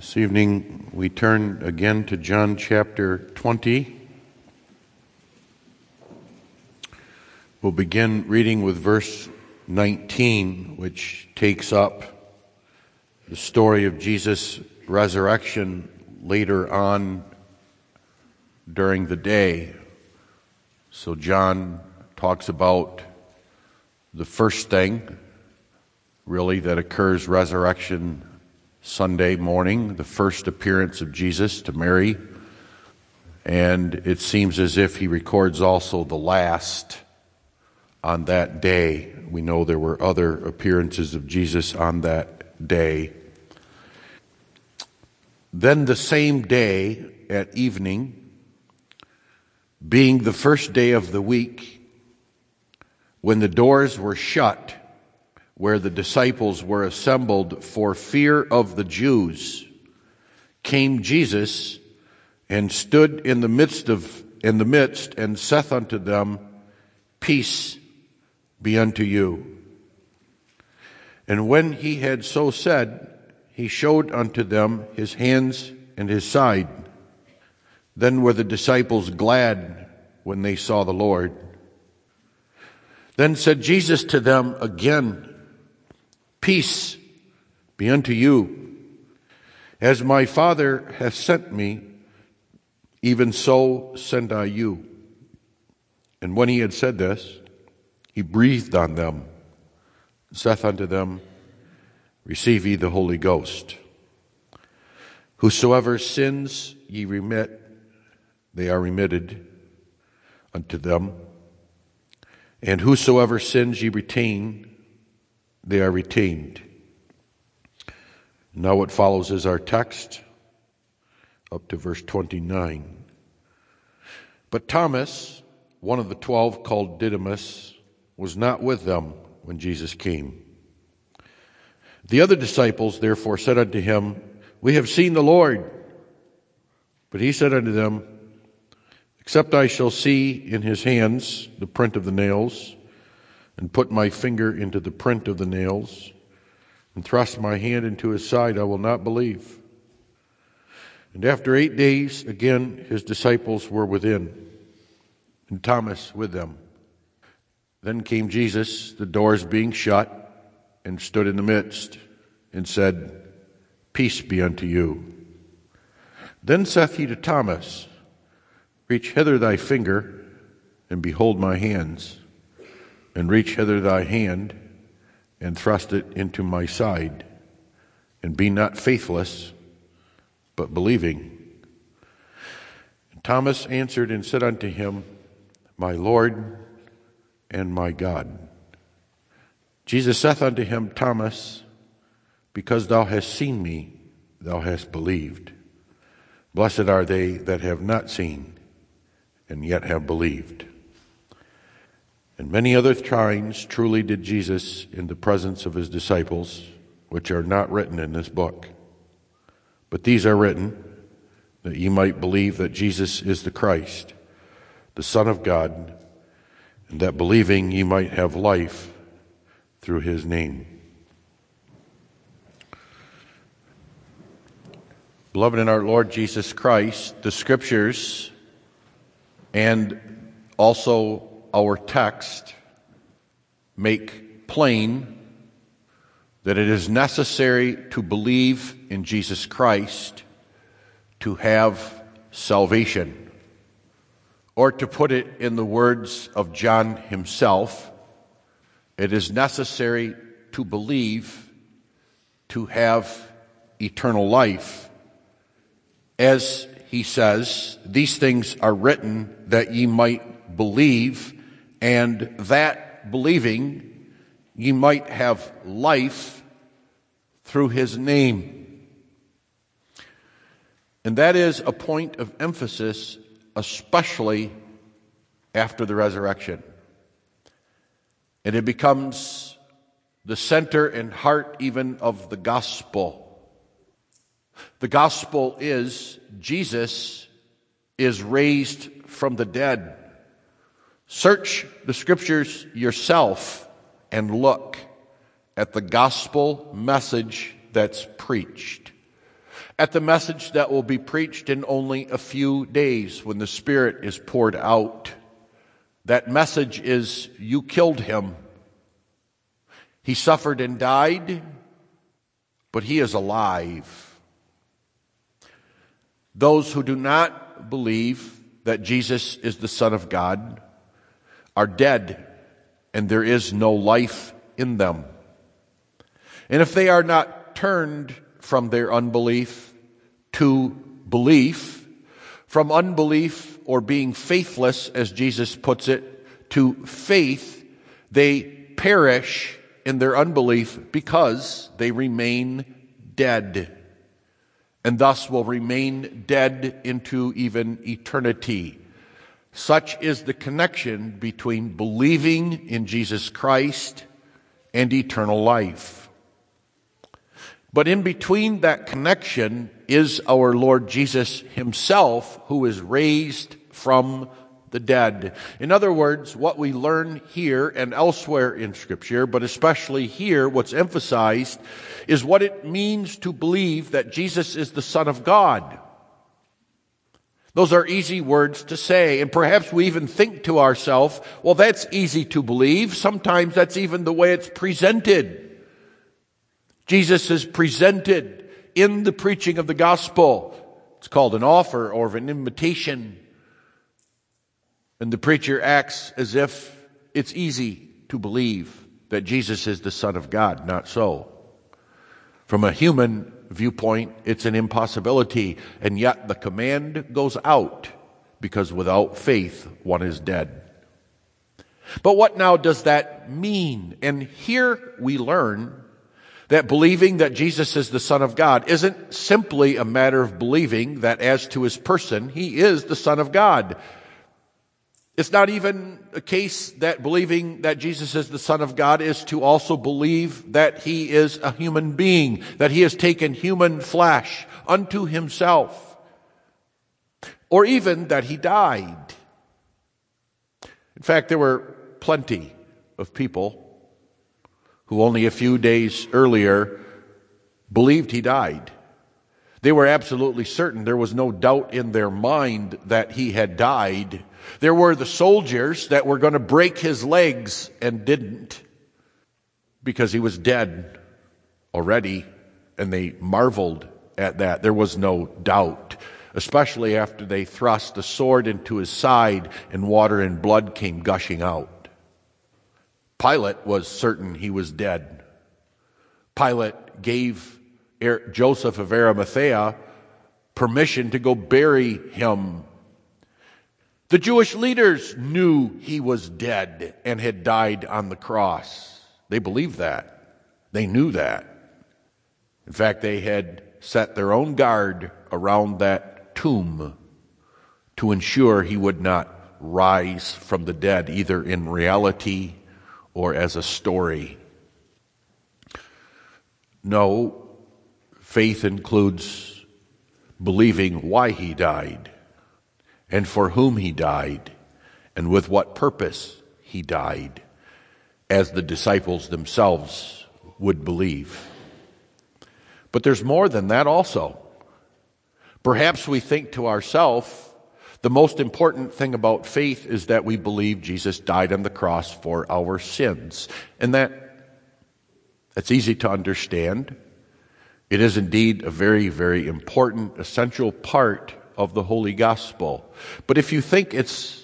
This evening we turn again to John chapter 20. We'll begin reading with verse 19, which takes up the story of Jesus' resurrection later on during the day. So John talks about the first thing, really, that occurs resurrection Sunday morning, the first appearance of Jesus to Mary. And it seems as if he records also the last on that day. We know there were other appearances of Jesus on that day. Then the same day at evening, being the first day of the week, when the doors were shut, where the disciples were assembled for fear of the Jews, came Jesus and stood in the midst of in the midst and saith unto them, Peace be unto you. And when he had so said, he showed unto them his hands and his side. Then were the disciples glad when they saw the Lord. Then said Jesus to them again, Peace be unto you. As my Father hath sent me, even so send I you. And when he had said this, he breathed on them, and saith unto them, Receive ye the Holy Ghost. Whosoever sins ye remit, they are remitted unto them. And whosoever sins ye retain, they are retained. Now, what follows is our text up to verse 29. But Thomas, one of the twelve called Didymus, was not with them when Jesus came. The other disciples therefore said unto him, We have seen the Lord. But he said unto them, Except I shall see in his hands the print of the nails, and put my finger into the print of the nails and thrust my hand into his side, I will not believe. And after eight days, again his disciples were within, and Thomas with them. Then came Jesus, the doors being shut, and stood in the midst, and said, Peace be unto you. Then saith he to Thomas, Reach hither thy finger, and behold my hands and reach hither thy hand and thrust it into my side, and be not faithless, but believing. And Thomas answered and said unto him, My Lord and my God. Jesus saith unto him, Thomas, because thou hast seen me, thou hast believed. Blessed are they that have not seen and yet have believed. And many other times truly did Jesus in the presence of his disciples, which are not written in this book. But these are written that ye might believe that Jesus is the Christ, the Son of God, and that believing ye might have life through his name. Beloved in our Lord Jesus Christ, the scriptures and also our text make plain that it is necessary to believe in Jesus Christ to have salvation. Or to put it in the words of John himself, it is necessary to believe to have eternal life. As he says, these things are written that ye might believe and that believing ye might have life through his name. And that is a point of emphasis, especially after the resurrection. And it becomes the center and heart even of the gospel. The gospel is Jesus is raised from the dead. Search the scriptures yourself and look at the gospel message that's preached. at the message that will be preached in only a few days when the Spirit is poured out. That message is You killed him. He suffered and died, but he is alive. Those who do not believe that Jesus is the Son of God are dead, and there is no life in them. And if they are not turned from their unbelief to belief, from unbelief or being faithless, as Jesus puts it, to faith, they perish in their unbelief because they remain dead and thus will remain dead into even eternity. Such is the connection between believing in Jesus Christ and eternal life. But in between that connection is our Lord Jesus Himself, who is raised from the dead. In other words, what we learn here and elsewhere in Scripture, but especially here, what's emphasized is what it means to believe that Jesus is the Son of God. Those are easy words to say, and perhaps we even think to ourselves, well, that's easy to believe. Sometimes that's even the way it's presented. Jesus is presented in the preaching of the gospel. It's called an offer or an invitation. And the preacher acts as if it's easy to believe that Jesus is the Son of God. Not so. From a human viewpoint, it's an impossibility, and yet the command goes out because without faith, one is dead. But what now does that mean? And here we learn that believing that Jesus is the Son of God isn't simply a matter of believing that as to his person, he is the Son of God. It's not even a case that believing that Jesus is the Son of God is to also believe that He is a human being, that He has taken human flesh unto Himself, or even that He died. In fact, there were plenty of people who only a few days earlier believed He died. They were absolutely certain. There was no doubt in their mind that He had died there were the soldiers that were going to break his legs and didn't because he was dead already, and they marveled at that. There was no doubt, especially after they thrust the sword into his side and water and blood came gushing out. Pilate was certain he was dead. Pilate gave er-, Joseph of Arimathea permission to go bury him the Jewish leaders knew he was dead and had died on the cross. They believed that. They knew that. In fact, they had set their own guard around that tomb to ensure he would not rise from the dead, either in reality or as a story. No, faith includes believing why he died and for whom he died, and with what purpose he died, as the disciples themselves would believe. But there's more than that also. Perhaps we think to ourselves, the most important thing about faith is that we believe Jesus died on the cross for our sins. And that that's easy to understand. It is indeed a very, very important, essential part of the Holy Gospel. But if you think it's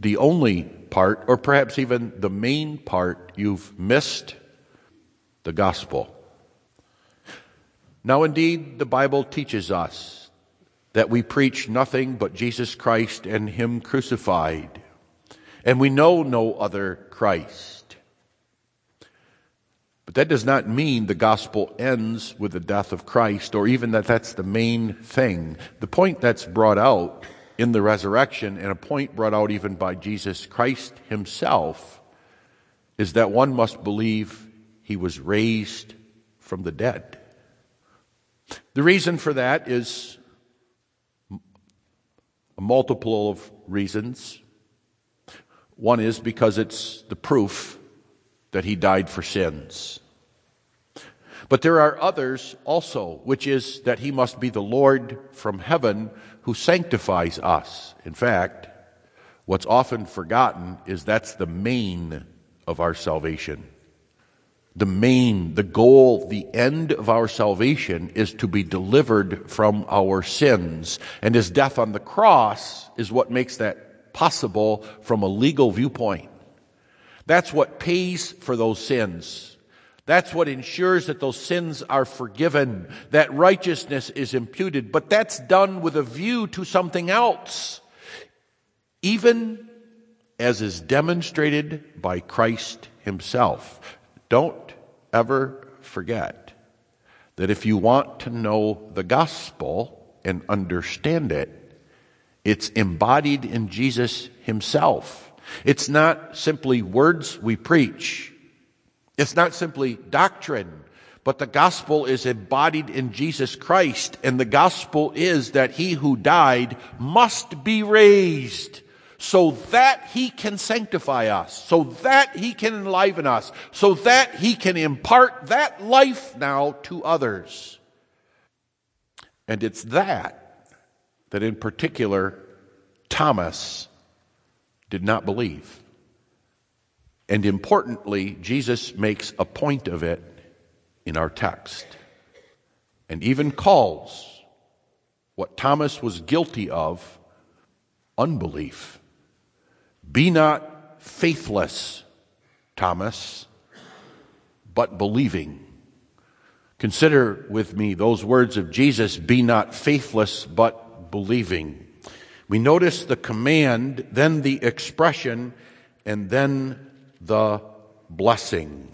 the only part, or perhaps even the main part, you've missed the Gospel. Now, indeed, the Bible teaches us that we preach nothing but Jesus Christ and Him crucified, and we know no other Christ. But that does not mean the gospel ends with the death of Christ or even that that's the main thing. The point that's brought out in the resurrection and a point brought out even by Jesus Christ himself is that one must believe he was raised from the dead. The reason for that is a multiple of reasons. One is because it's the proof that he died for sins. But there are others also, which is that he must be the Lord from heaven who sanctifies us. In fact, what's often forgotten is that's the main of our salvation. The main, the goal, the end of our salvation is to be delivered from our sins. And his death on the cross is what makes that possible from a legal viewpoint. That's what pays for those sins. That's what ensures that those sins are forgiven, that righteousness is imputed. But that's done with a view to something else. Even as is demonstrated by Christ himself. Don't ever forget that if you want to know the gospel and understand it, it's embodied in Jesus himself. It's not simply words we preach. It's not simply doctrine, but the gospel is embodied in Jesus Christ. And the gospel is that he who died must be raised so that he can sanctify us, so that he can enliven us, so that he can impart that life now to others. And it's that that in particular Thomas did not believe. And importantly, Jesus makes a point of it in our text and even calls what Thomas was guilty of unbelief. Be not faithless, Thomas, but believing. Consider with me those words of Jesus be not faithless, but believing. We notice the command, then the expression, and then the blessing.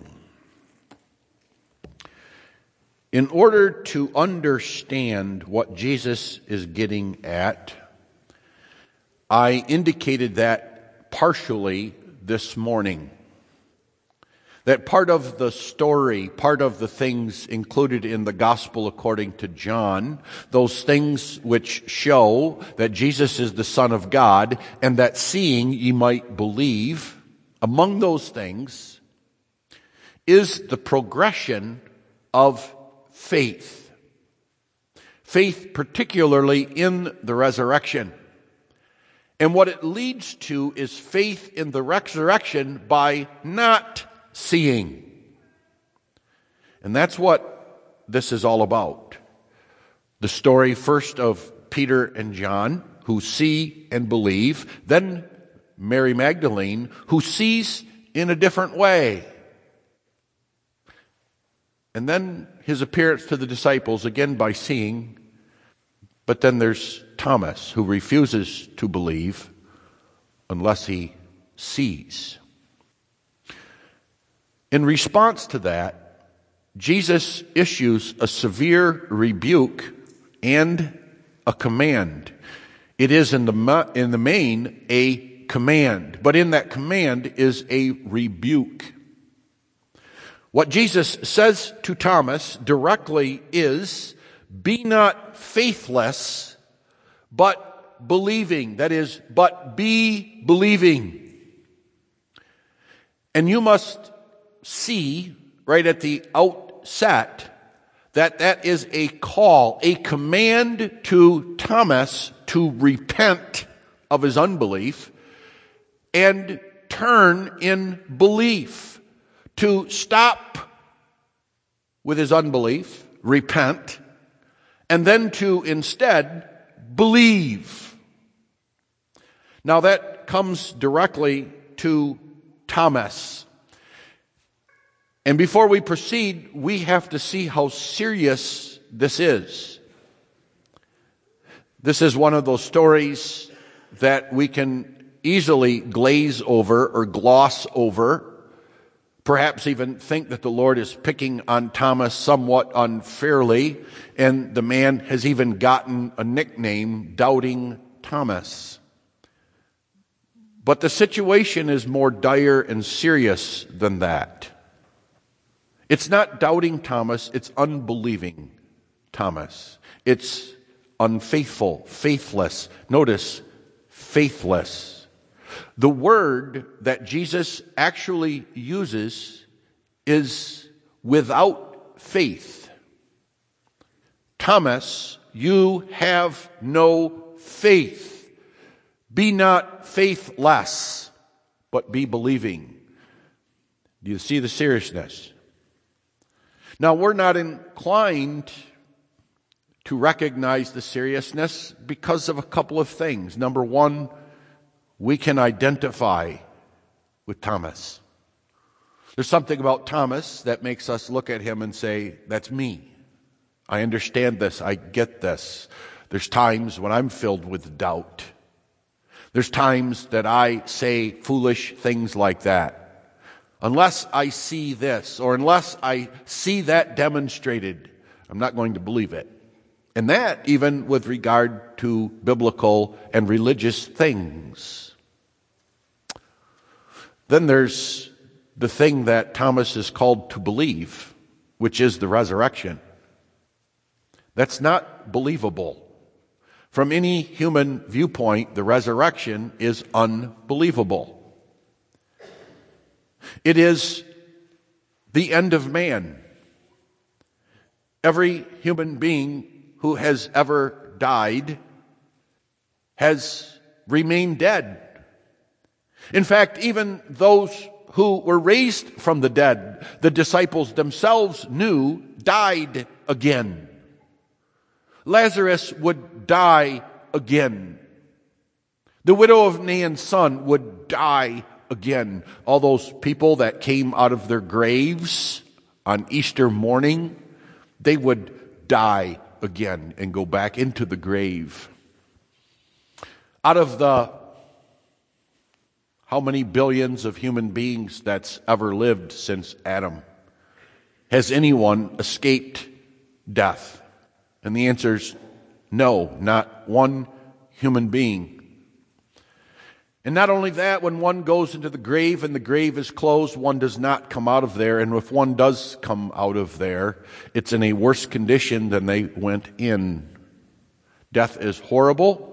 In order to understand what Jesus is getting at, I indicated that partially this morning. That part of the story, part of the things included in the gospel according to John, those things which show that Jesus is the Son of God, and that seeing ye might believe, among those things is the progression of faith. Faith, particularly in the resurrection. And what it leads to is faith in the resurrection by not seeing. And that's what this is all about. The story first of Peter and John, who see and believe, then Mary Magdalene, who sees in a different way. And then his appearance to the disciples, again by seeing. But then there's Thomas, who refuses to believe unless he sees. In response to that, Jesus issues a severe rebuke and a command. It is in the, in the main a command, but in that command is a rebuke. What Jesus says to Thomas directly is, be not faithless, but believing. That is, but be believing. And you must see right at the outset that that is a call, a command to Thomas to repent of his unbelief and turn in belief, to stop with his unbelief, repent, and then to instead believe. Now that comes directly to Thomas. And before we proceed, we have to see how serious this is. This is one of those stories that we can easily glaze over or gloss over, perhaps even think that the Lord is picking on Thomas somewhat unfairly, and the man has even gotten a nickname, Doubting Thomas. But the situation is more dire and serious than that. It's not doubting Thomas, it's unbelieving Thomas. It's unfaithful, faithless. Notice, faithless. The word that Jesus actually uses is without faith. Thomas, you have no faith. Be not faithless, but be believing. Do you see the seriousness? Now, we're not inclined to recognize the seriousness because of a couple of things. Number one, we can identify with Thomas. There's something about Thomas that makes us look at him and say, That's me. I understand this. I get this. There's times when I'm filled with doubt. There's times that I say foolish things like that. Unless I see this or unless I see that demonstrated, I'm not going to believe it. And that even with regard to biblical and religious things. Then there's the thing that Thomas is called to believe, which is the resurrection. That's not believable. From any human viewpoint, the resurrection is unbelievable. It is the end of man. Every human being who has ever died has remained dead. In fact, even those who were raised from the dead, the disciples themselves knew, died again. Lazarus would die again. The widow of Nain's son would die again. All those people that came out of their graves on Easter morning, they would die again and go back into the grave. Out of the how many billions of human beings that's ever lived since Adam, has anyone escaped death? And the answer is no, not one human being. And not only that, when one goes into the grave and the grave is closed, one does not come out of there. And if one does come out of there, it's in a worse condition than they went in. Death is horrible.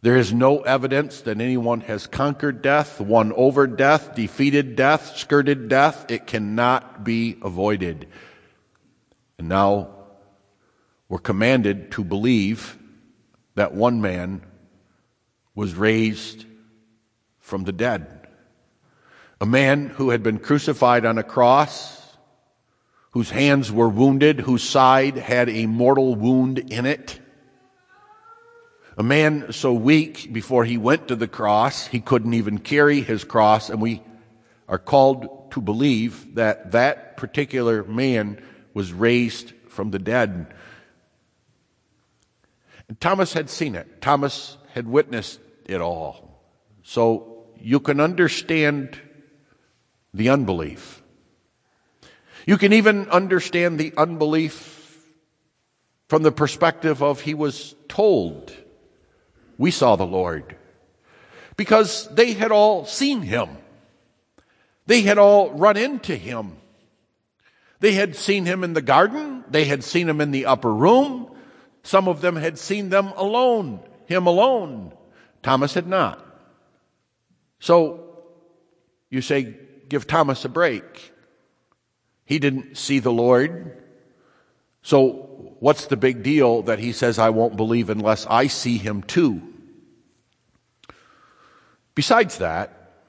There is no evidence that anyone has conquered death, won over death, defeated death, skirted death. It cannot be avoided. And now we're commanded to believe that one man was raised from the dead. A man who had been crucified on a cross, whose hands were wounded, whose side had a mortal wound in it. A man so weak before he went to the cross, he couldn't even carry his cross, and we are called to believe that that particular man was raised from the dead. And Thomas had seen it. Thomas had witnessed it all. So you can understand the unbelief. You can even understand the unbelief from the perspective of he was told, We saw the Lord. Because they had all seen him. They had all run into him. They had seen him in the garden. They had seen him in the upper room. Some of them had seen them alone, him alone. Thomas had not. So you say, give Thomas a break. He didn't see the Lord. So what's the big deal that he says, I won't believe unless I see him too? Besides that,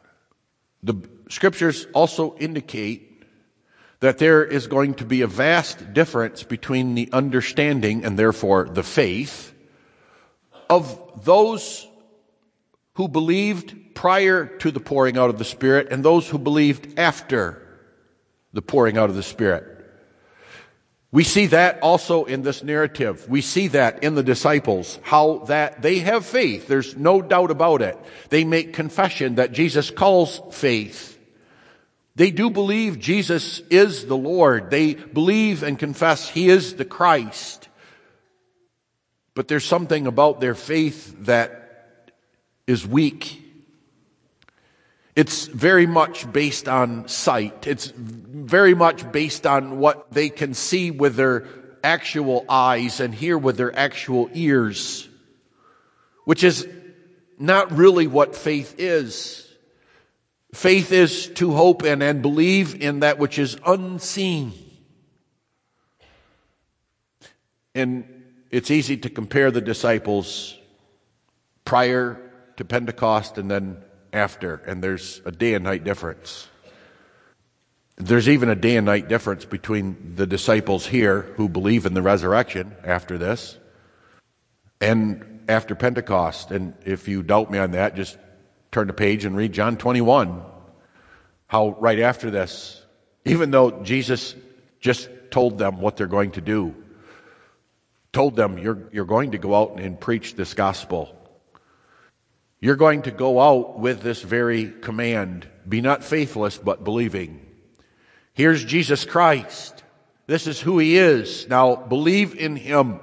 the scriptures also indicate that there is going to be a vast difference between the understanding and therefore the faith of those who believed prior to the pouring out of the Spirit and those who believed after the pouring out of the Spirit. We see that also in this narrative. We see that in the disciples, how that they have faith. There's no doubt about it. They make confession that Jesus calls faith. They do believe Jesus is the Lord. They believe and confess He is the Christ. But there's something about their faith that is weak. It's very much based on sight. It's very much based on what they can see with their actual eyes and hear with their actual ears, which is not really what faith is. Faith is to hope and, and believe in that which is unseen. And it's easy to compare the disciples prior to Pentecost and then after, and there's a day and night difference. There's even a day and night difference between the disciples here who believe in the resurrection after this and after Pentecost. And if you doubt me on that, just turn the page and read John 21. How right after this, even though Jesus just told them what they're going to do, told them, You're, you're going to go out and preach this gospel. You're going to go out with this very command be not faithless, but believing. Here's Jesus Christ. This is who he is. Now believe in him.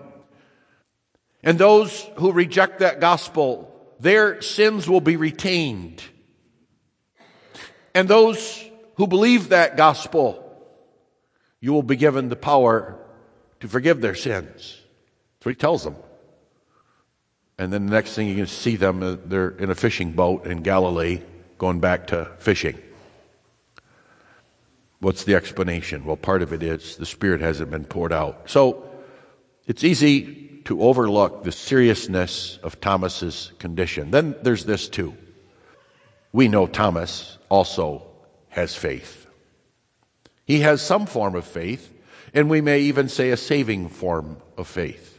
And those who reject that gospel, their sins will be retained. And those who believe that gospel, you will be given the power to forgive their sins. That's what he tells them. And then the next thing you can see them, uh, they're in a fishing boat in Galilee going back to fishing. What's the explanation? Well, part of it is the Spirit hasn't been poured out. So it's easy to overlook the seriousness of Thomas's condition. Then there's this too. We know Thomas also has faith. He has some form of faith, and we may even say a saving form of faith.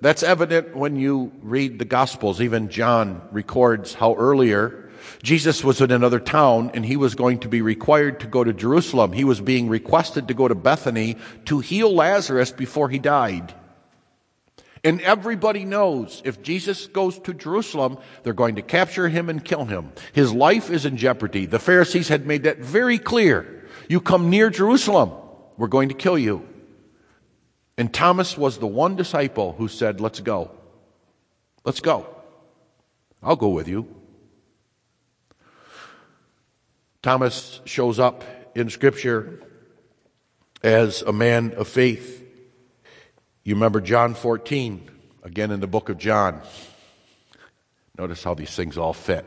That's evident when you read the Gospels. Even John records how earlier Jesus was in another town and he was going to be required to go to Jerusalem. He was being requested to go to Bethany to heal Lazarus before he died. And everybody knows if Jesus goes to Jerusalem, they're going to capture him and kill him. His life is in jeopardy. The Pharisees had made that very clear. You come near Jerusalem, we're going to kill you. And Thomas was the one disciple who said, Let's go. Let's go. I'll go with you. Thomas shows up in Scripture as a man of faith. You remember John 14, again in the book of John. Notice how these things all fit.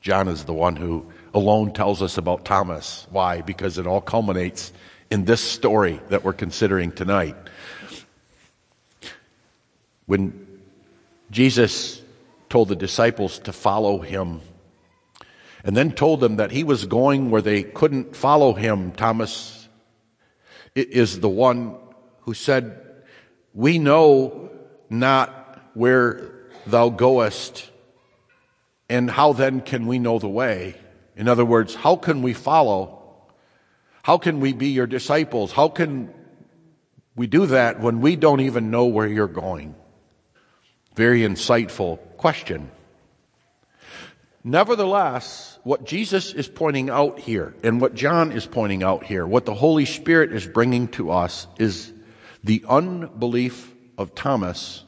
John is the one who alone tells us about Thomas. Why? Because it all culminates in this story that we're considering tonight. When Jesus told the disciples to follow him and then told them that he was going where they couldn't follow him, Thomas is the one who said, We know not where thou goest, and how then can we know the way? In other words, how can we follow? How can we be your disciples? How can we do that when we don't even know where you're going? Very insightful question. Nevertheless, what Jesus is pointing out here, and what John is pointing out here, what the Holy Spirit is bringing to us, is the unbelief of Thomas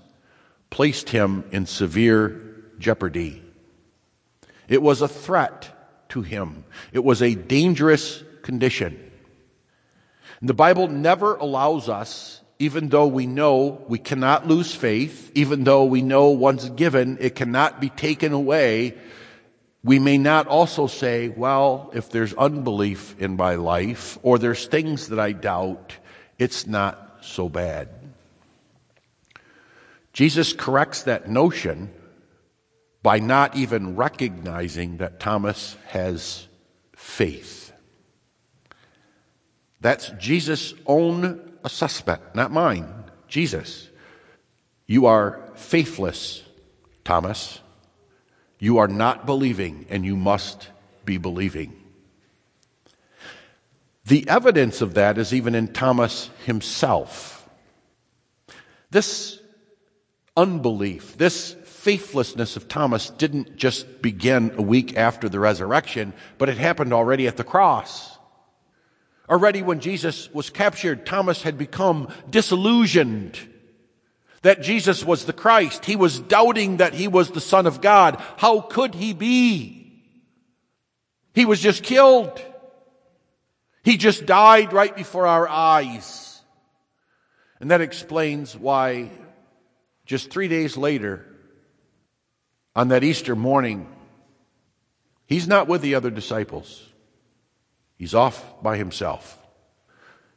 placed him in severe jeopardy. It was a threat to him, it was a dangerous condition. The Bible never allows us even though we know we cannot lose faith, even though we know once given it cannot be taken away, we may not also say, well, if there's unbelief in my life or there's things that I doubt, it's not so bad. Jesus corrects that notion by not even recognizing that Thomas has faith. That's Jesus' own a suspect, not mine, Jesus. You are faithless, Thomas. You are not believing, and you must be believing. The evidence of that is even in Thomas himself. This unbelief, this faithlessness of Thomas didn't just begin a week after the resurrection, but it happened already at the cross. Already, when Jesus was captured, Thomas had become disillusioned that Jesus was the Christ. He was doubting that he was the Son of God. How could he be? He was just killed. He just died right before our eyes. And that explains why just three days later, on that Easter morning, he's not with the other disciples. He's off by himself.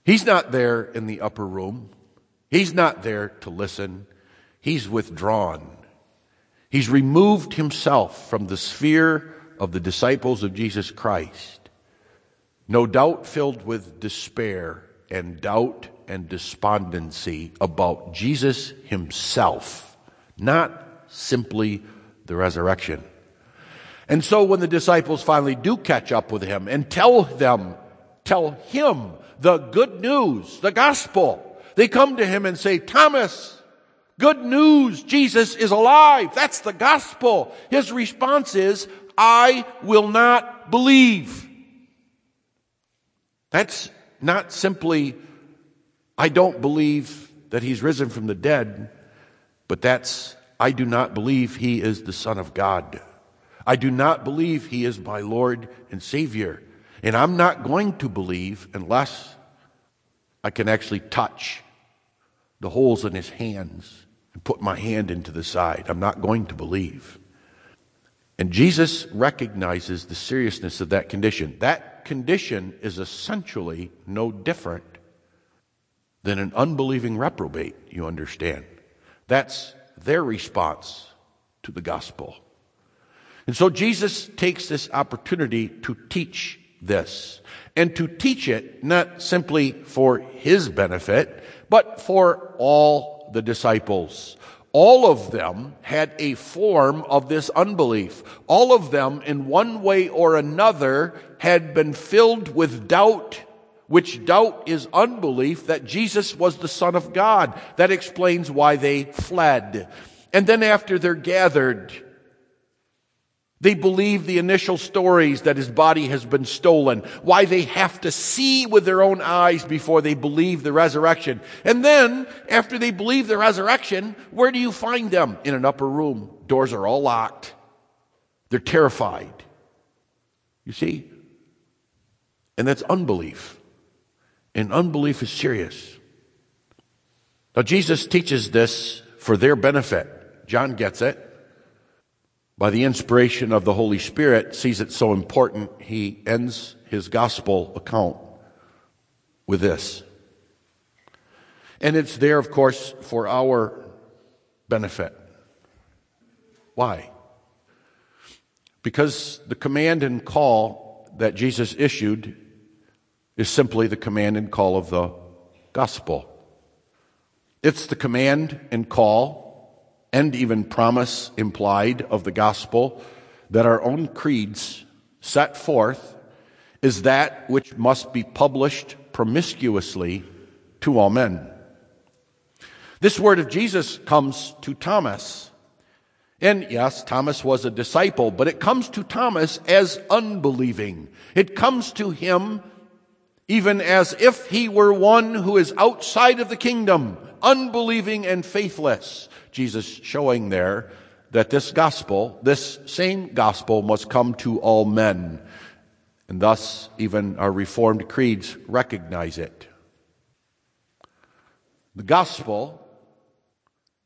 He's not there in the upper room. He's not there to listen. He's withdrawn. He's removed himself from the sphere of the disciples of Jesus Christ. No doubt filled with despair and doubt and despondency about Jesus himself, not simply the resurrection. And so when the disciples finally do catch up with him and tell them, tell him the good news, the gospel, they come to him and say, Thomas, good news, Jesus is alive. That's the gospel. His response is, I will not believe. That's not simply, I don't believe that he's risen from the dead, but that's, I do not believe he is the Son of God. I do not believe he is my Lord and Savior. And I'm not going to believe unless I can actually touch the holes in his hands and put my hand into the side. I'm not going to believe. And Jesus recognizes the seriousness of that condition. That condition is essentially no different than an unbelieving reprobate, you understand. That's their response to the gospel. And so Jesus takes this opportunity to teach this and to teach it not simply for his benefit, but for all the disciples. All of them had a form of this unbelief. All of them, in one way or another, had been filled with doubt, which doubt is unbelief that Jesus was the Son of God. That explains why they fled. And then after they're gathered, they believe the initial stories that his body has been stolen, why they have to see with their own eyes before they believe the resurrection. And then, after they believe the resurrection, where do you find them? In an upper room. Doors are all locked. They're terrified. You see? And that's unbelief. And unbelief is serious. Now, Jesus teaches this for their benefit. John gets it by the inspiration of the Holy Spirit, sees it so important, he ends his gospel account with this. And it's there, of course, for our benefit. Why? Because the command and call that Jesus issued is simply the command and call of the gospel. It's the command and call and even promise implied of the gospel that our own creeds set forth is that which must be published promiscuously to all men. This word of Jesus comes to Thomas. And yes, Thomas was a disciple, but it comes to Thomas as unbelieving. It comes to him even as if he were one who is outside of the kingdom, unbelieving and faithless. Jesus showing there that this gospel, this same gospel, must come to all men. And thus, even our Reformed creeds recognize it. The gospel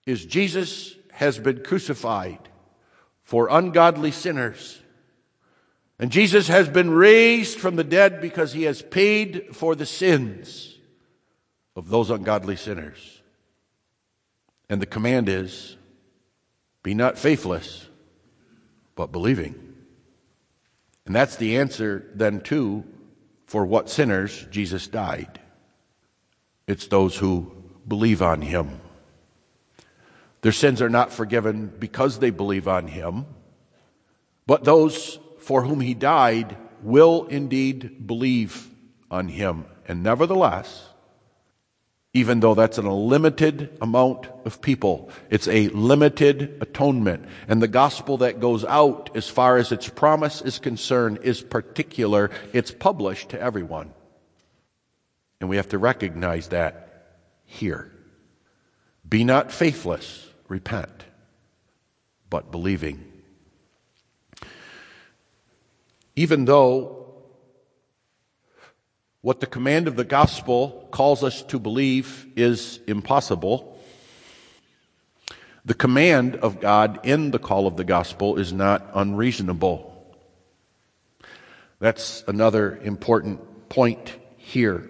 is Jesus has been crucified for ungodly sinners. And Jesus has been raised from the dead because he has paid for the sins of those ungodly sinners. And the command is be not faithless, but believing. And that's the answer then, too, for what sinners Jesus died. It's those who believe on him. Their sins are not forgiven because they believe on him, but those for whom he died will indeed believe on him. And nevertheless, even though that's a limited amount of people. It's a limited atonement. And the gospel that goes out, as far as its promise is concerned, is particular. It's published to everyone. And we have to recognize that here. Be not faithless, repent, but believing. Even though what the command of the gospel calls us to believe is impossible. The command of God in the call of the gospel is not unreasonable. That's another important point here.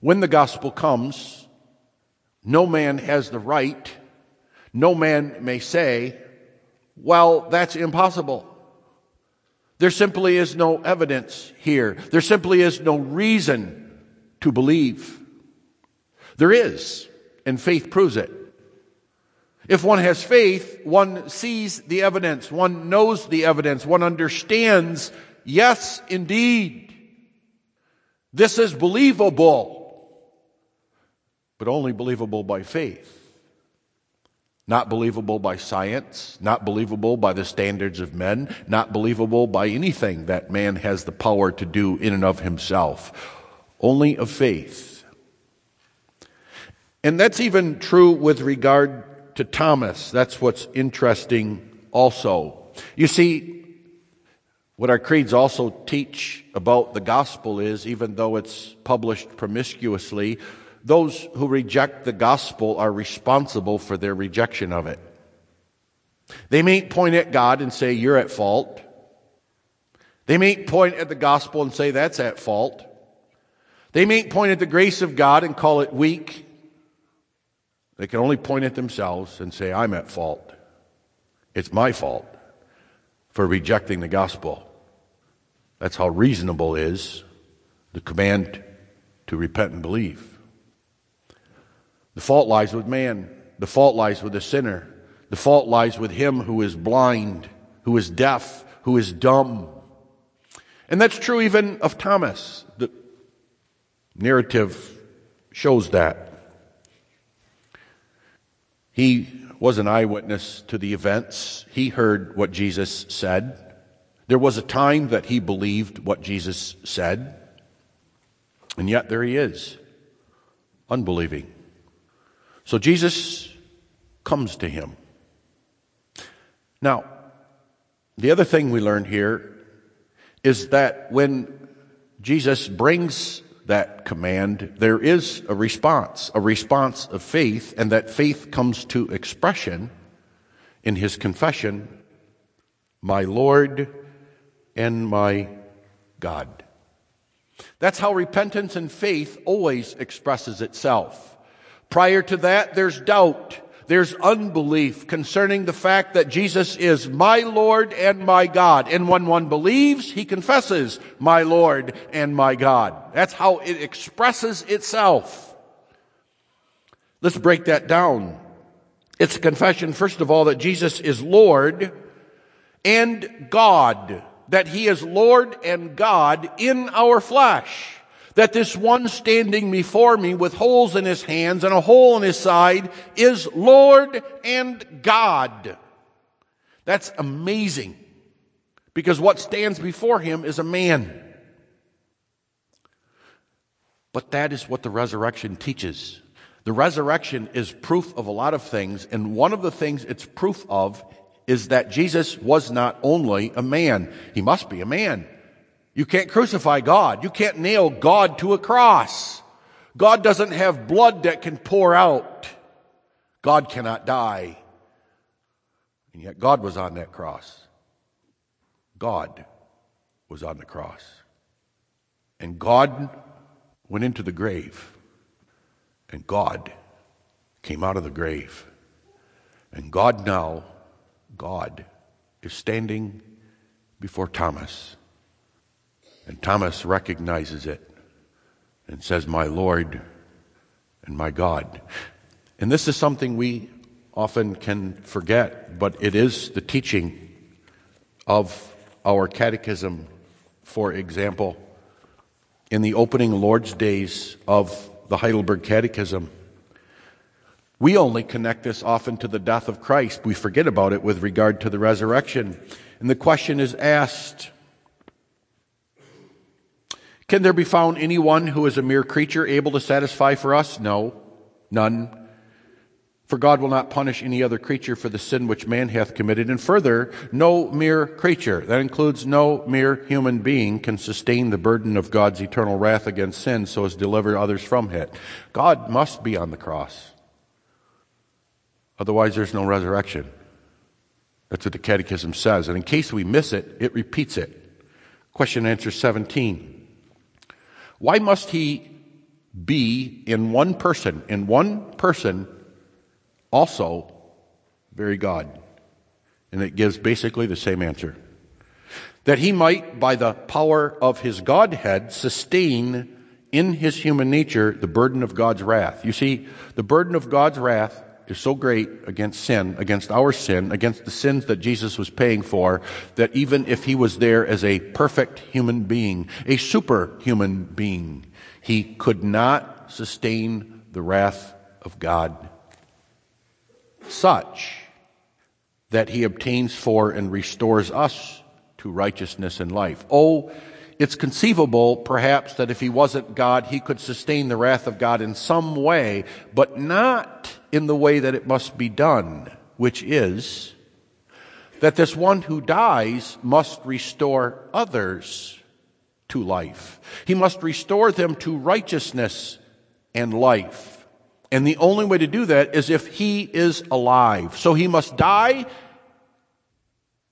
When the gospel comes, no man has the right, no man may say, well, that's impossible. There simply is no evidence here. There simply is no reason to believe. There is, and faith proves it. If one has faith, one sees the evidence, one knows the evidence, one understands, yes, indeed, this is believable, but only believable by faith. Not believable by science, not believable by the standards of men, not believable by anything that man has the power to do in and of himself. Only of faith. And that's even true with regard to Thomas. That's what's interesting also. You see, what our creeds also teach about the gospel is, even though it's published promiscuously, those who reject the gospel are responsible for their rejection of it. They may point at God and say, You're at fault. They may point at the gospel and say, That's at fault. They may point at the grace of God and call it weak. They can only point at themselves and say, I'm at fault. It's my fault for rejecting the gospel. That's how reasonable is the command to repent and believe. The fault lies with man. The fault lies with the sinner. The fault lies with him who is blind, who is deaf, who is dumb. And that's true even of Thomas. The narrative shows that. He was an eyewitness to the events. He heard what Jesus said. There was a time that he believed what Jesus said. And yet there he is, unbelieving. So Jesus comes to him. Now, the other thing we learn here is that when Jesus brings that command, there is a response, a response of faith, and that faith comes to expression in his confession, My Lord and my God. That's how repentance and faith always expresses itself. Prior to that, there's doubt there's unbelief concerning the fact that Jesus is my Lord and my God. And when one believes, he confesses, my Lord and my God. That's how it expresses itself. Let's break that down. It's a confession, first of all, that Jesus is Lord and God. That he is Lord and God in our flesh that this one standing before me with holes in his hands and a hole in his side is Lord and God. That's amazing because what stands before him is a man. But that is what the resurrection teaches. The resurrection is proof of a lot of things, and one of the things it's proof of is that Jesus was not only a man, he must be a man. You can't crucify God. You can't nail God to a cross. God doesn't have blood that can pour out. God cannot die. And yet God was on that cross. God was on the cross. And God went into the grave. And God came out of the grave. And God now, God, is standing before Thomas. And Thomas recognizes it and says, My Lord and my God. And this is something we often can forget, but it is the teaching of our catechism, for example. In the opening Lord's days of the Heidelberg Catechism, we only connect this often to the death of Christ. We forget about it with regard to the resurrection. And the question is asked can there be found anyone who is a mere creature able to satisfy for us? No, none. For God will not punish any other creature for the sin which man hath committed. And further, no mere creature, that includes no mere human being, can sustain the burden of God's eternal wrath against sin so as to deliver others from it. God must be on the cross. Otherwise, there's no resurrection. That's what the Catechism says. And in case we miss it, it repeats it. Question and answer 17. Why must he be in one person, in one person, also very God. And it gives basically the same answer. That he might, by the power of his Godhead, sustain in his human nature the burden of God's wrath. You see, the burden of God's wrath is so great against sin, against our sin, against the sins that Jesus was paying for, that even if he was there as a perfect human being, a superhuman being, he could not sustain the wrath of God such that he obtains for and restores us to righteousness and life. Oh, it's conceivable, perhaps, that if he wasn't God, he could sustain the wrath of God in some way, but not in the way that it must be done, which is that this one who dies must restore others to life. He must restore them to righteousness and life. And the only way to do that is if he is alive. So he must die,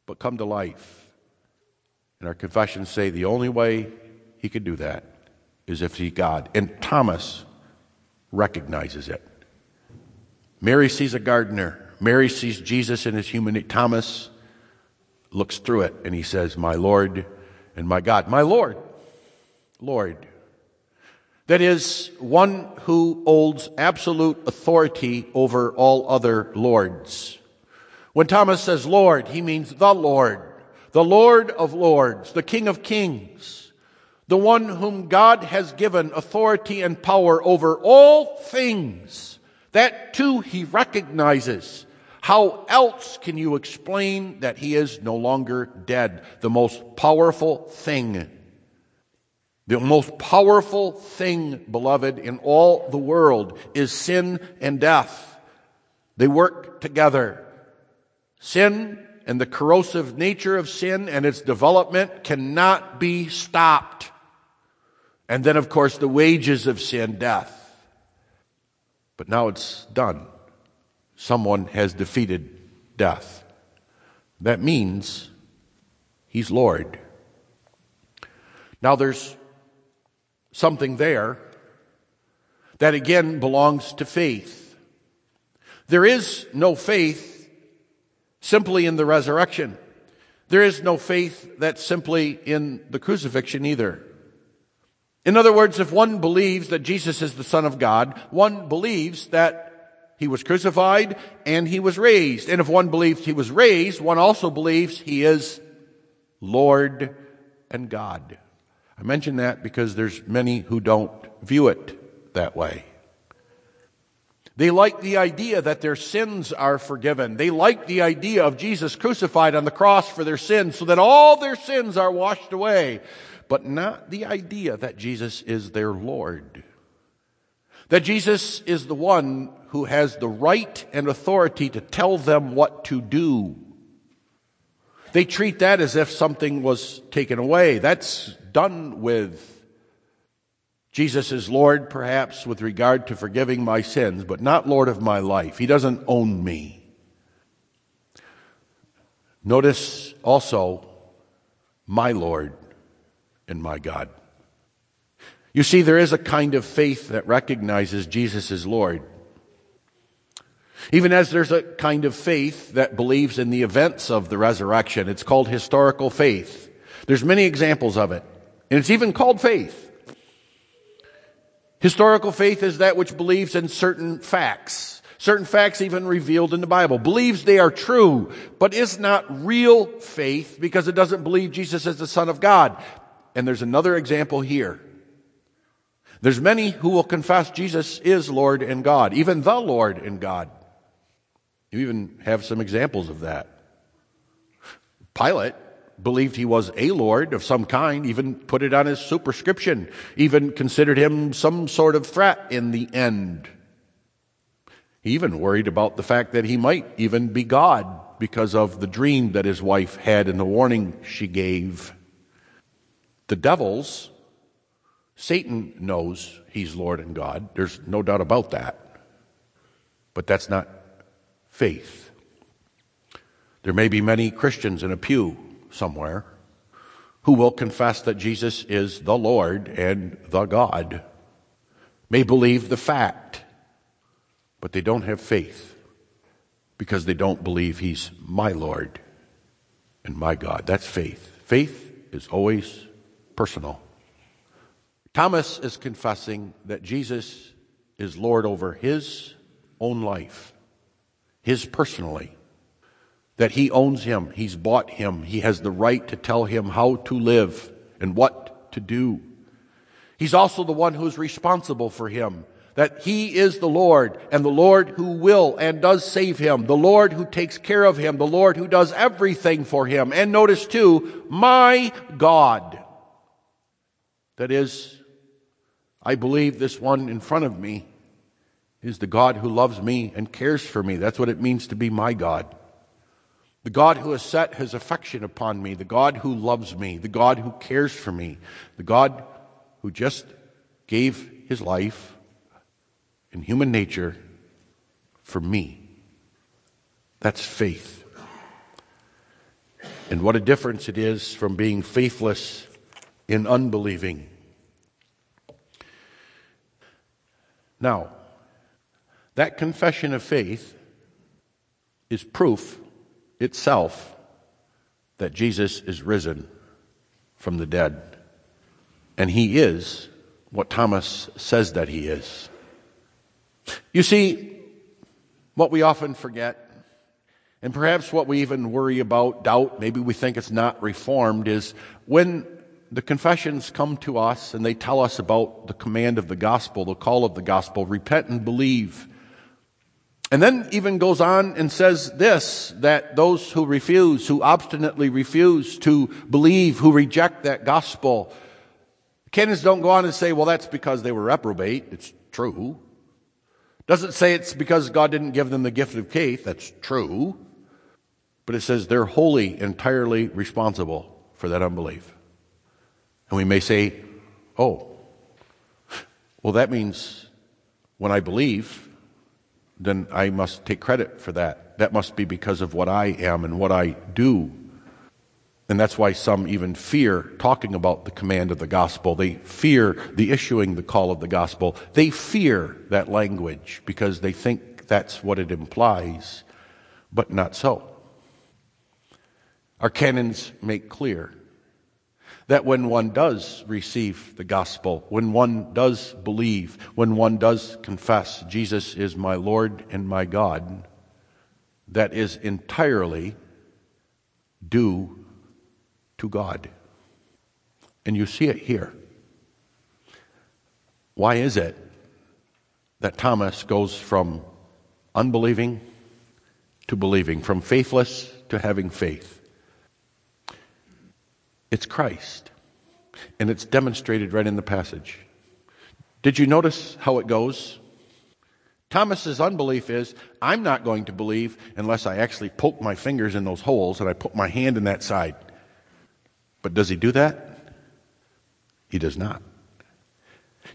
but come to life. And our confessions say the only way he could do that is if he's God. And Thomas recognizes it. Mary sees a gardener. Mary sees Jesus in his human. Thomas looks through it and he says, My Lord and my God. My Lord. Lord. That is, one who holds absolute authority over all other lords. When Thomas says Lord, he means the Lord, the Lord of lords, the King of kings, the one whom God has given authority and power over all things. That too he recognizes. How else can you explain that he is no longer dead? The most powerful thing the most powerful thing, beloved, in all the world is sin and death. They work together. Sin and the corrosive nature of sin and its development cannot be stopped. And then, of course, the wages of sin, death. But now it's done. Someone has defeated death. That means he's Lord. Now there's something there that again belongs to faith. There is no faith simply in the resurrection. There is no faith that's simply in the crucifixion either. In other words, if one believes that Jesus is the Son of God, one believes that he was crucified and he was raised. And if one believes he was raised, one also believes he is Lord and God. I mention that because there's many who don't view it that way. They like the idea that their sins are forgiven. They like the idea of Jesus crucified on the cross for their sins so that all their sins are washed away, but not the idea that Jesus is their Lord. That Jesus is the one who has the right and authority to tell them what to do. They treat that as if something was taken away. That's done with. Jesus is Lord, perhaps, with regard to forgiving my sins, but not Lord of my life. He doesn't own me. Notice also, my Lord and my God. You see, there is a kind of faith that recognizes Jesus as Lord. Even as there's a kind of faith that believes in the events of the resurrection. It's called historical faith. There's many examples of it. And it's even called faith. Historical faith is that which believes in certain facts, certain facts even revealed in the Bible, believes they are true, but is not real faith because it doesn't believe Jesus is the Son of God. And there's another example here. There's many who will confess Jesus is Lord and God, even the Lord and God. You even have some examples of that. Pilate believed he was a lord of some kind, even put it on his superscription, even considered him some sort of threat in the end. He even worried about the fact that he might even be God because of the dream that his wife had and the warning she gave. The devils, Satan knows he's Lord and God. There's no doubt about that. But that's not faith. There may be many Christians in a pew somewhere who will confess that Jesus is the Lord and the God. may believe the fact, but they don't have faith because they don't believe He's my Lord and my God. That's faith. Faith is always personal. Thomas is confessing that Jesus is Lord over his own life, his personally, that he owns him, he's bought him, he has the right to tell him how to live and what to do. He's also the one who's responsible for him that he is the Lord and the Lord who will and does save him, the Lord who takes care of him, the Lord who does everything for him. And notice too, my God. That is, I believe this one in front of me is the God who loves me and cares for me. That's what it means to be my God. The God who has set his affection upon me, the God who loves me, the God who cares for me, the God who just gave his life in human nature for me. That's faith. And what a difference it is from being faithless in unbelieving. Now, that confession of faith is proof itself that Jesus is risen from the dead. And he is what Thomas says that he is. You see, what we often forget, and perhaps what we even worry about, doubt, maybe we think it's not reformed, is when the confessions come to us and they tell us about the command of the gospel, the call of the gospel, repent and believe. And then even goes on and says this, that those who refuse, who obstinately refuse to believe, who reject that gospel, canons don't go on and say, well, that's because they were reprobate. It's true. Doesn't say it's because God didn't give them the gift of faith. That's true. But it says they're wholly, entirely responsible for that unbelief. And we may say, oh, well, that means when I believe, then I must take credit for that. That must be because of what I am and what I do. And that's why some even fear talking about the command of the gospel. They fear the issuing the call of the gospel. They fear that language because they think that's what it implies, but not so. Our canons make clear that when one does receive the gospel, when one does believe, when one does confess Jesus is my Lord and my God, that is entirely due to God. And you see it here. Why is it that Thomas goes from unbelieving to believing, from faithless to having faith? It's Christ. And it's demonstrated right in the passage. Did you notice how it goes? Thomas's unbelief is, I'm not going to believe unless I actually poke my fingers in those holes and I put my hand in that side. But does he do that? He does not.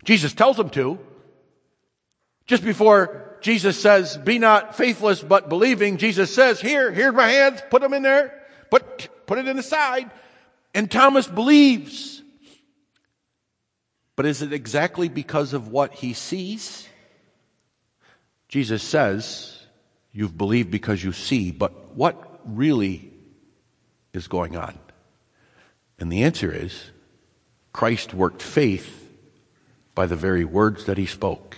Jesus tells him to. Just before Jesus says, Be not faithless but believing, Jesus says, Here, here's my hands, put them in there, put, put it in the side. And Thomas believes. But is it exactly because of what he sees? Jesus says, You've believed because you see, but what really is going on? And the answer is Christ worked faith by the very words that he spoke.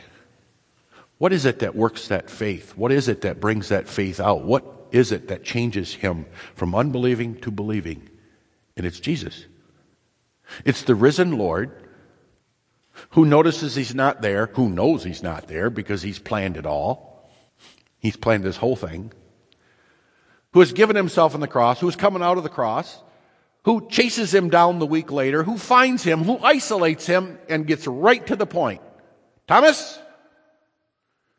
What is it that works that faith? What is it that brings that faith out? What is it that changes him from unbelieving to believing? And it's Jesus. It's the risen Lord who notices he's not there, who knows he's not there because he's planned it all. He's planned this whole thing. Who has given himself on the cross, who's coming out of the cross, who chases him down the week later, who finds him, who isolates him, and gets right to the point. Thomas,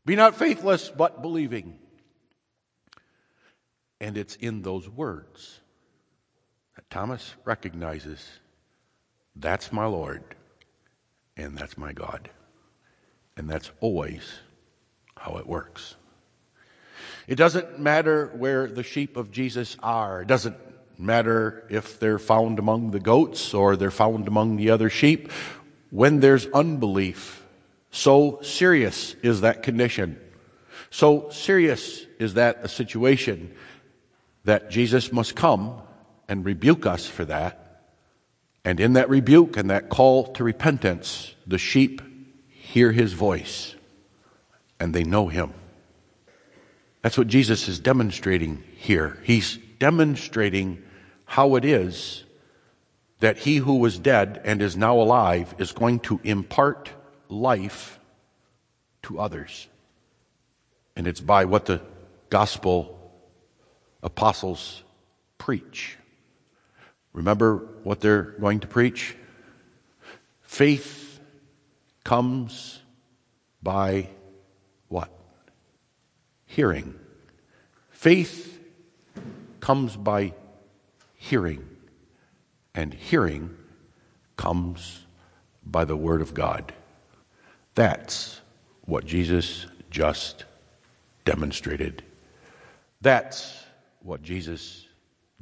be not faithless, but believing. And it's in those words that Thomas recognizes that's my Lord and that's my God. And that's always how it works. It doesn't matter where the sheep of Jesus are. It doesn't matter if they're found among the goats or they're found among the other sheep. When there's unbelief, So serious is that condition. So serious is that a situation that Jesus must come and rebuke us for that. And in that rebuke and that call to repentance, the sheep hear his voice and they know him. That's what Jesus is demonstrating here. He's demonstrating how it is that he who was dead and is now alive is going to impart life to others. And it's by what the gospel apostles preach. Remember what they're going to preach? Faith comes by what? Hearing. Faith comes by hearing, and hearing comes by the Word of God. That's what Jesus just demonstrated. That's what Jesus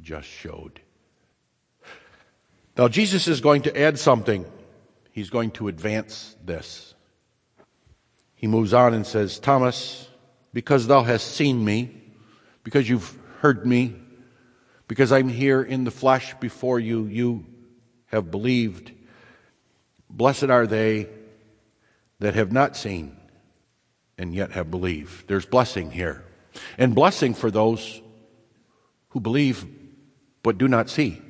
just showed. Now, Jesus is going to add something. He's going to advance this. He moves on and says, Thomas, because thou hast seen me, because you've heard me, because I'm here in the flesh before you, you have believed. Blessed are they that have not seen and yet have believed. There's blessing here. And blessing for those who believe but do not see.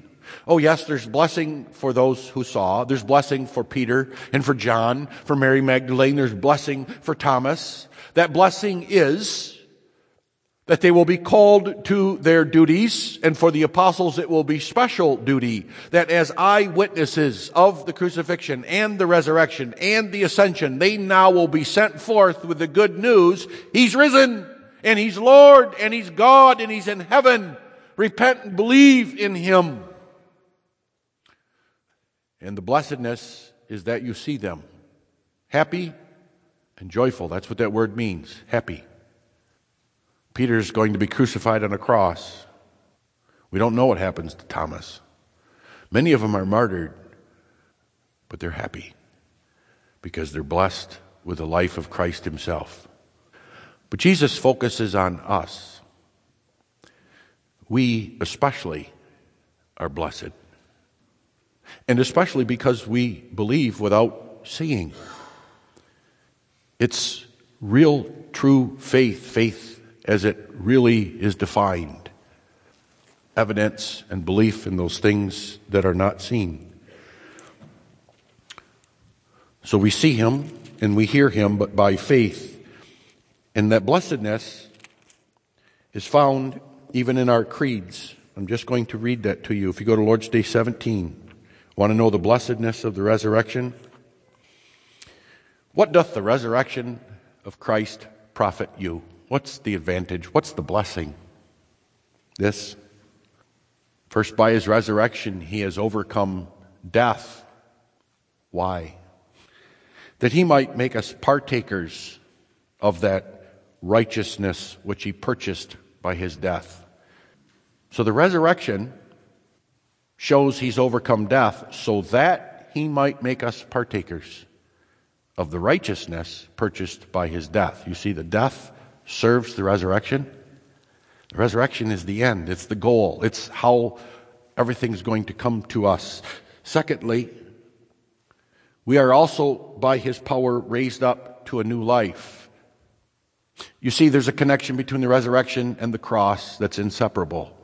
Oh, yes, there's blessing for those who saw. There's blessing for Peter and for John, for Mary Magdalene. There's blessing for Thomas. That blessing is that they will be called to their duties, and for the apostles it will be special duty, that as eyewitnesses of the crucifixion and the resurrection and the ascension, they now will be sent forth with the good news, He's risen, and He's Lord, and He's God, and He's in heaven. Repent and believe in Him. And the blessedness is that you see them happy and joyful. That's what that word means happy. Peter's going to be crucified on a cross. We don't know what happens to Thomas. Many of them are martyred, but they're happy because they're blessed with the life of Christ Himself. But Jesus focuses on us. We especially are blessed. And especially because we believe without seeing. It's real, true faith, faith as it really is defined evidence and belief in those things that are not seen. So we see him and we hear him, but by faith. And that blessedness is found even in our creeds. I'm just going to read that to you. If you go to Lord's Day 17, want to know the blessedness of the resurrection? What doth the resurrection of Christ profit you? What's the advantage? What's the blessing? This. First, by his resurrection, he has overcome death. Why? That he might make us partakers of that righteousness which he purchased by his death. So the resurrection shows he's overcome death so that he might make us partakers of the righteousness purchased by his death. You see, the death serves the resurrection. The resurrection is the end, it's the goal, it's how everything's going to come to us. Secondly, we are also by his power raised up to a new life. You see, there's a connection between the resurrection and the cross that's inseparable.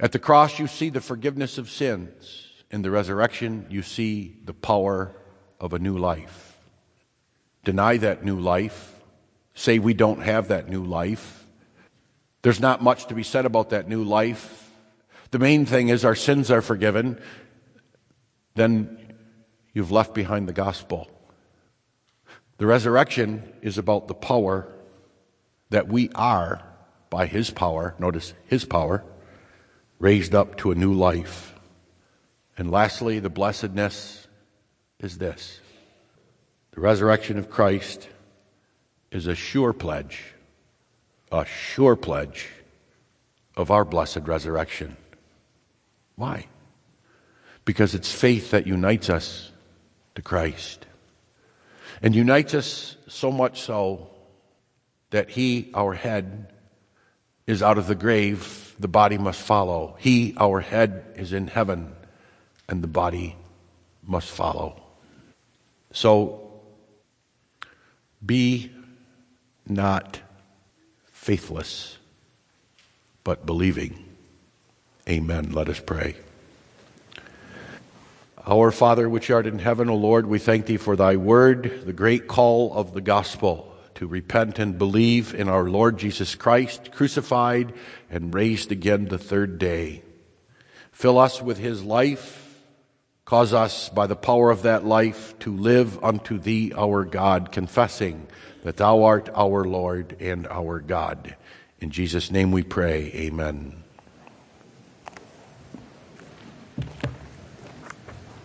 At the cross, you see the forgiveness of sins. In the resurrection, you see the power of a new life. Deny that new life, say we don't have that new life. There's not much to be said about that new life. The main thing is our sins are forgiven. Then you've left behind the gospel. The resurrection is about the power that we are, by His power, notice His power, raised up to a new life. And lastly, the blessedness is this the resurrection of Christ is a sure pledge, a sure pledge of our blessed resurrection. Why? Because it's faith that unites us to Christ. and unites us so much so that He, our head, is out of the grave, the body must follow. He, our head, is in heaven, and the body must follow. So be not faithless, but believing. Amen. Let us pray. Our Father, which art in heaven, O Lord, we thank thee for thy word, the great call of the gospel to repent and believe in our Lord Jesus Christ, crucified and raised again the third day. Fill us with his life. Cause us by the power of that life to live unto thee, our God, confessing that thou art our Lord and our God. In Jesus' name we pray. Amen.